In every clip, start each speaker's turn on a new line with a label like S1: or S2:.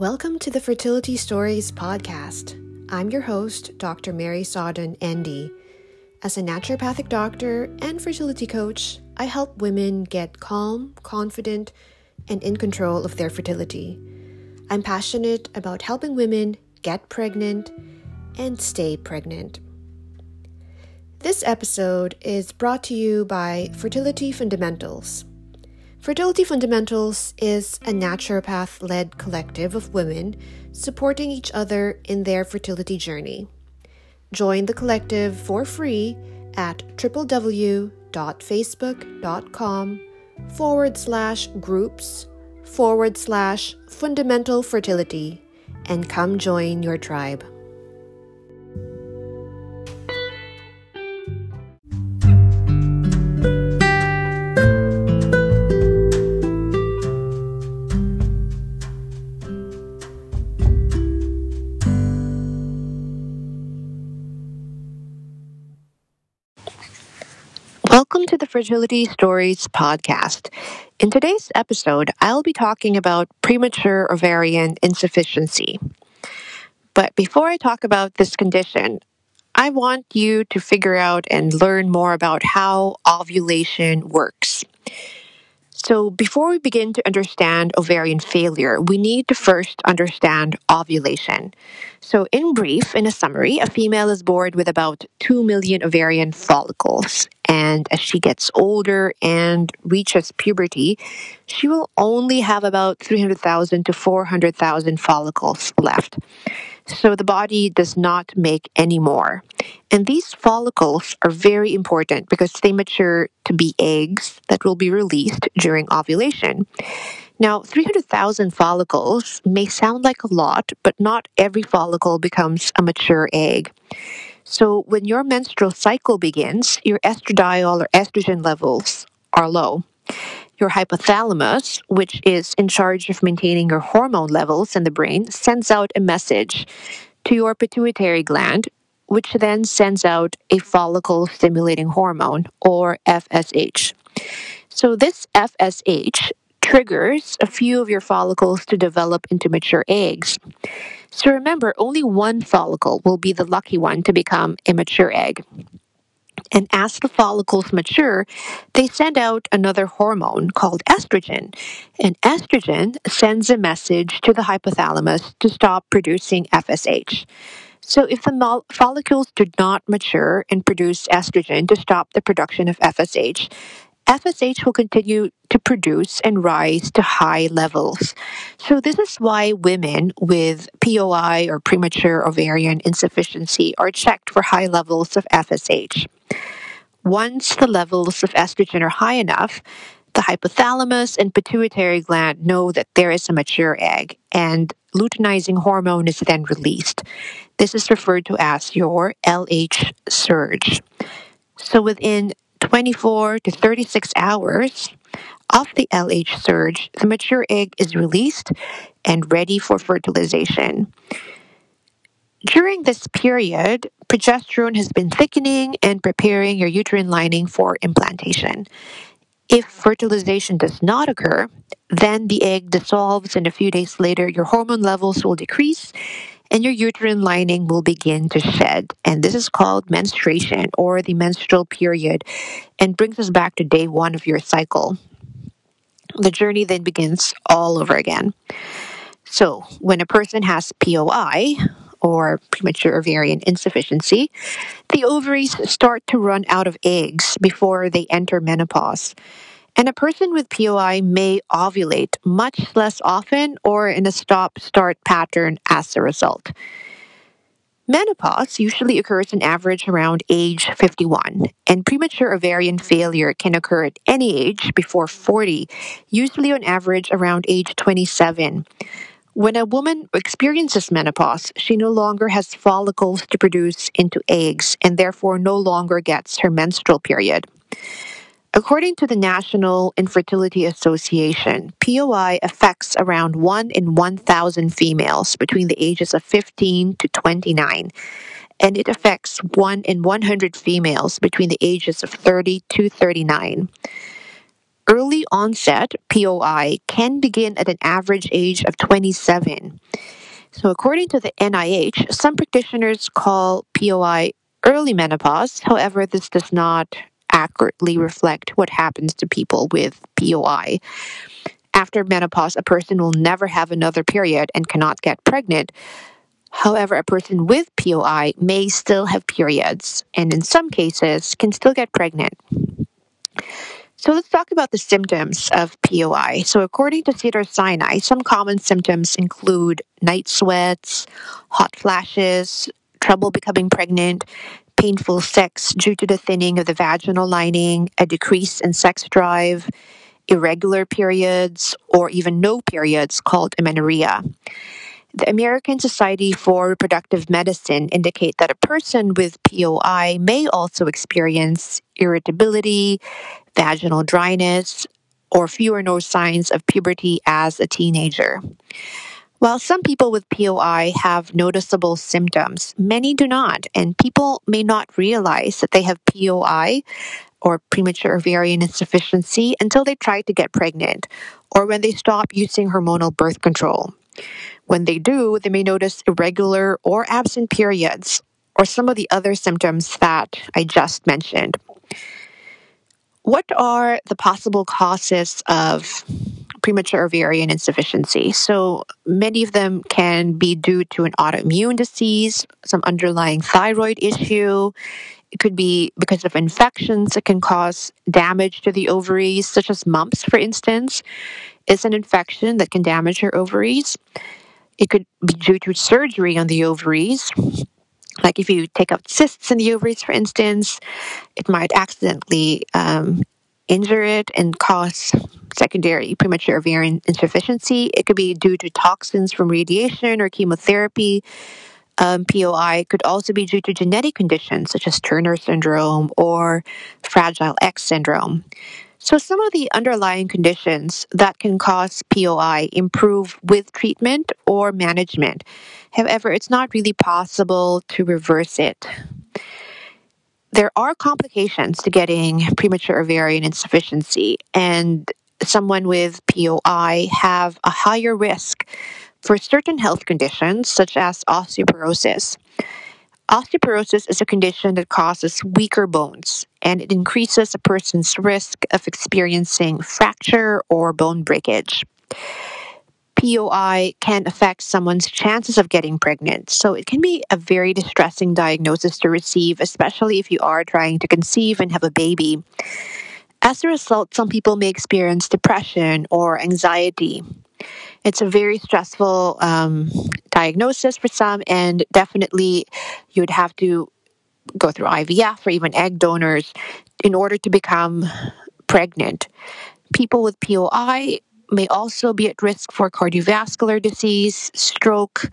S1: Welcome to the Fertility Stories podcast. I'm your host, Dr. Mary Sodden, ND. As a naturopathic doctor and fertility coach, I help women get calm, confident, and in control of their fertility. I'm passionate about helping women get pregnant and stay pregnant. This episode is brought to you by Fertility Fundamentals. Fertility Fundamentals is a naturopath led collective of women supporting each other in their fertility journey. Join the collective for free at www.facebook.com forward slash groups forward slash fundamental fertility and come join your tribe. Fertility Stories podcast. In today's episode, I'll be talking about premature ovarian insufficiency. But before I talk about this condition, I want you to figure out and learn more about how ovulation works. So, before we begin to understand ovarian failure, we need to first understand ovulation. So, in brief, in a summary, a female is born with about 2 million ovarian follicles. And as she gets older and reaches puberty, she will only have about 300,000 to 400,000 follicles left. So the body does not make any more. And these follicles are very important because they mature to be eggs that will be released during ovulation. Now, 300,000 follicles may sound like a lot, but not every follicle becomes a mature egg. So, when your menstrual cycle begins, your estradiol or estrogen levels are low. Your hypothalamus, which is in charge of maintaining your hormone levels in the brain, sends out a message to your pituitary gland, which then sends out a follicle stimulating hormone or FSH. So, this FSH triggers a few of your follicles to develop into mature eggs. So, remember, only one follicle will be the lucky one to become a mature egg. And as the follicles mature, they send out another hormone called estrogen. And estrogen sends a message to the hypothalamus to stop producing FSH. So, if the follicles do not mature and produce estrogen to stop the production of FSH, FSH will continue to produce and rise to high levels. So, this is why women with POI or premature ovarian insufficiency are checked for high levels of FSH. Once the levels of estrogen are high enough, the hypothalamus and pituitary gland know that there is a mature egg, and luteinizing hormone is then released. This is referred to as your LH surge. So, within 24 to 36 hours of the LH surge, the mature egg is released and ready for fertilization. During this period, progesterone has been thickening and preparing your uterine lining for implantation. If fertilization does not occur, then the egg dissolves, and a few days later, your hormone levels will decrease and your uterine lining will begin to shed. And this is called menstruation or the menstrual period and brings us back to day one of your cycle. The journey then begins all over again. So, when a person has POI, or premature ovarian insufficiency, the ovaries start to run out of eggs before they enter menopause. And a person with POI may ovulate much less often or in a stop start pattern as a result. Menopause usually occurs on average around age 51, and premature ovarian failure can occur at any age before 40, usually on average around age 27. When a woman experiences menopause, she no longer has follicles to produce into eggs and therefore no longer gets her menstrual period. According to the National Infertility Association, POI affects around 1 in 1,000 females between the ages of 15 to 29, and it affects 1 in 100 females between the ages of 30 to 39. Early onset POI can begin at an average age of 27. So, according to the NIH, some practitioners call POI early menopause. However, this does not accurately reflect what happens to people with POI. After menopause, a person will never have another period and cannot get pregnant. However, a person with POI may still have periods and in some cases can still get pregnant. So let's talk about the symptoms of POI. So according to Cedars-Sinai, some common symptoms include night sweats, hot flashes, trouble becoming pregnant, painful sex due to the thinning of the vaginal lining, a decrease in sex drive, irregular periods, or even no periods called amenorrhea. The American Society for Reproductive Medicine indicate that a person with POI may also experience irritability, vaginal dryness, or few or no signs of puberty as a teenager. While some people with POI have noticeable symptoms, many do not, and people may not realize that they have POI or premature ovarian insufficiency until they try to get pregnant or when they stop using hormonal birth control. When they do, they may notice irregular or absent periods or some of the other symptoms that I just mentioned. What are the possible causes of premature ovarian insufficiency? So, many of them can be due to an autoimmune disease, some underlying thyroid issue. It could be because of infections that can cause damage to the ovaries, such as mumps, for instance, is an infection that can damage your ovaries. It could be due to surgery on the ovaries, like if you take out cysts in the ovaries, for instance, it might accidentally um, injure it and cause secondary premature ovarian insufficiency. It could be due to toxins from radiation or chemotherapy. Um, POI could also be due to genetic conditions such as Turner syndrome or Fragile X syndrome. So, some of the underlying conditions that can cause POI improve with treatment or management. However, it's not really possible to reverse it. There are complications to getting premature ovarian insufficiency, and someone with POI have a higher risk for certain health conditions such as osteoporosis. Osteoporosis is a condition that causes weaker bones and it increases a person's risk of experiencing fracture or bone breakage. POI can affect someone's chances of getting pregnant, so it can be a very distressing diagnosis to receive, especially if you are trying to conceive and have a baby. As a result, some people may experience depression or anxiety. It's a very stressful um, diagnosis for some, and definitely you would have to go through IVF or even egg donors in order to become pregnant. People with POI may also be at risk for cardiovascular disease, stroke,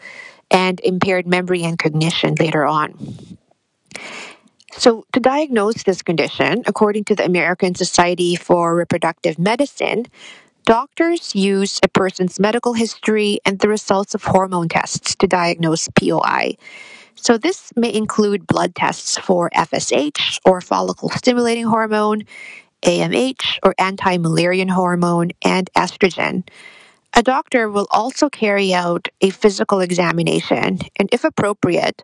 S1: and impaired memory and cognition later on. So, to diagnose this condition, according to the American Society for Reproductive Medicine, doctors use a person's medical history and the results of hormone tests to diagnose POI. So, this may include blood tests for FSH or follicle stimulating hormone, AMH or anti Müllerian hormone, and estrogen. A doctor will also carry out a physical examination, and if appropriate,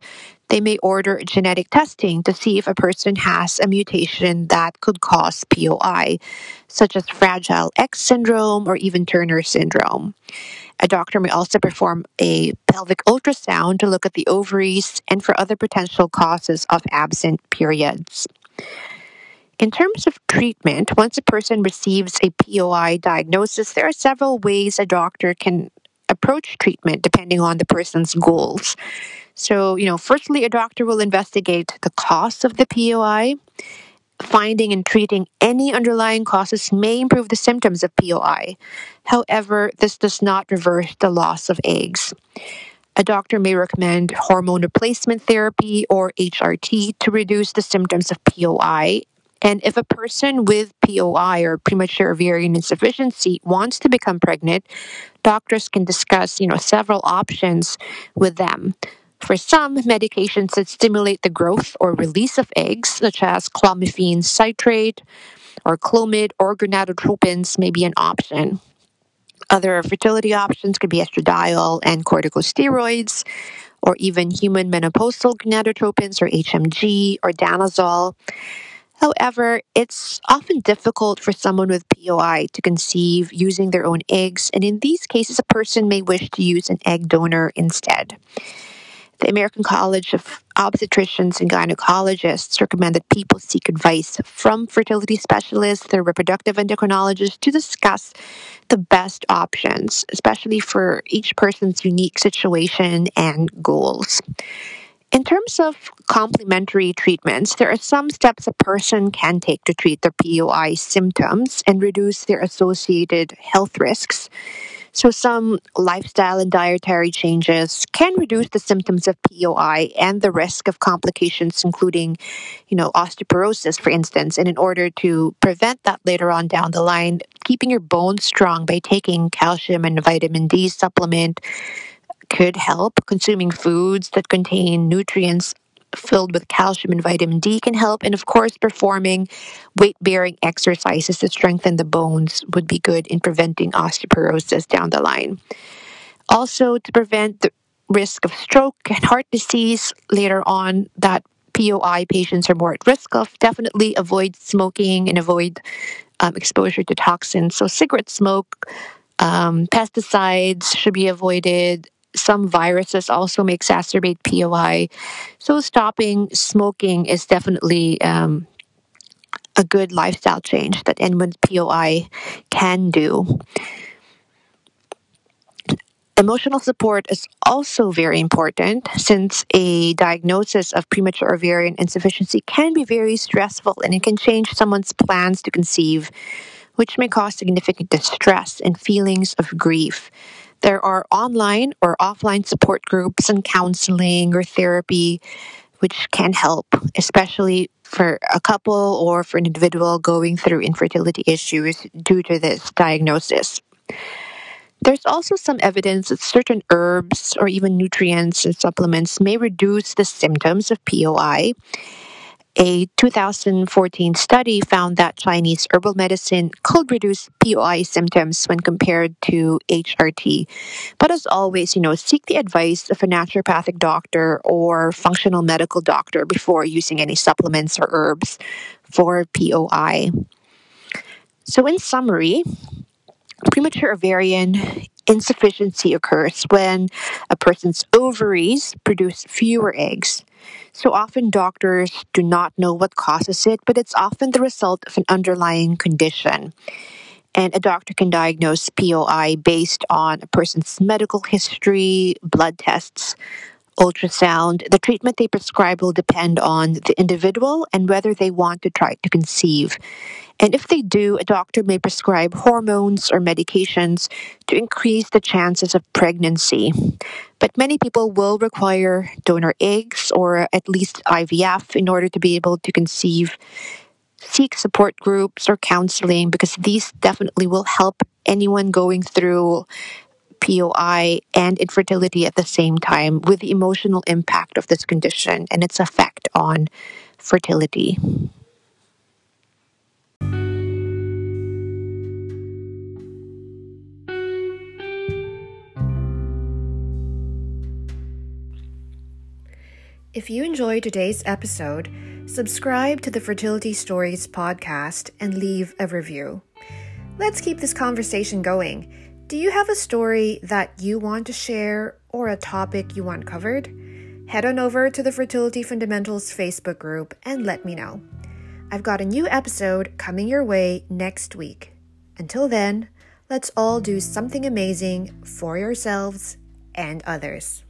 S1: they may order genetic testing to see if a person has a mutation that could cause POI, such as Fragile X syndrome or even Turner syndrome. A doctor may also perform a pelvic ultrasound to look at the ovaries and for other potential causes of absent periods. In terms of treatment, once a person receives a POI diagnosis, there are several ways a doctor can approach treatment depending on the person's goals. So, you know, firstly, a doctor will investigate the cause of the POI. Finding and treating any underlying causes may improve the symptoms of POI. However, this does not reverse the loss of eggs. A doctor may recommend hormone replacement therapy or HRT to reduce the symptoms of POI and if a person with POI or premature ovarian insufficiency wants to become pregnant, doctors can discuss, you know, several options with them. For some, medications that stimulate the growth or release of eggs, such as clomiphene citrate or Clomid or gonadotropins, may be an option. Other fertility options could be estradiol and corticosteroids, or even human menopausal gonadotropins or HMG or danazol. However, it's often difficult for someone with POI to conceive using their own eggs, and in these cases, a person may wish to use an egg donor instead. The American College of Obstetricians and Gynecologists recommend that people seek advice from fertility specialists or reproductive endocrinologists to discuss the best options, especially for each person's unique situation and goals. In terms of complementary treatments, there are some steps a person can take to treat their POI symptoms and reduce their associated health risks. So, some lifestyle and dietary changes can reduce the symptoms of POI and the risk of complications, including, you know, osteoporosis, for instance. And in order to prevent that later on down the line, keeping your bones strong by taking calcium and vitamin D supplement could help. Consuming foods that contain nutrients filled with calcium and vitamin D can help. And of course, performing weight bearing exercises to strengthen the bones would be good in preventing osteoporosis down the line. Also, to prevent the risk of stroke and heart disease later on, that POI patients are more at risk of, definitely avoid smoking and avoid um, exposure to toxins. So, cigarette smoke, um, pesticides should be avoided some viruses also may exacerbate POI. So, stopping smoking is definitely um, a good lifestyle change that anyone with POI can do. Emotional support is also very important since a diagnosis of premature ovarian insufficiency can be very stressful and it can change someone's plans to conceive, which may cause significant distress and feelings of grief. There are online or offline support groups and counseling or therapy which can help, especially for a couple or for an individual going through infertility issues due to this diagnosis. There's also some evidence that certain herbs or even nutrients and supplements may reduce the symptoms of POI a 2014 study found that Chinese herbal medicine could reduce POI symptoms when compared to HRT. But as always, you know, seek the advice of a naturopathic doctor or functional medical doctor before using any supplements or herbs for POI. So, in summary, premature ovarian insufficiency occurs when a person's ovaries produce fewer eggs so often doctors do not know what causes it, but it's often the result of an underlying condition. And a doctor can diagnose POI based on a person's medical history, blood tests, ultrasound. The treatment they prescribe will depend on the individual and whether they want to try to conceive. And if they do, a doctor may prescribe hormones or medications to increase the chances of pregnancy. But many people will require donor eggs or at least IVF in order to be able to conceive. Seek support groups or counseling because these definitely will help anyone going through POI and infertility at the same time with the emotional impact of this condition and its effect on fertility. If you enjoyed today's episode, subscribe to the Fertility Stories podcast and leave a review. Let's keep this conversation going. Do you have a story that you want to share or a topic you want covered? Head on over to the Fertility Fundamentals Facebook group and let me know. I've got a new episode coming your way next week. Until then, let's all do something amazing for yourselves and others.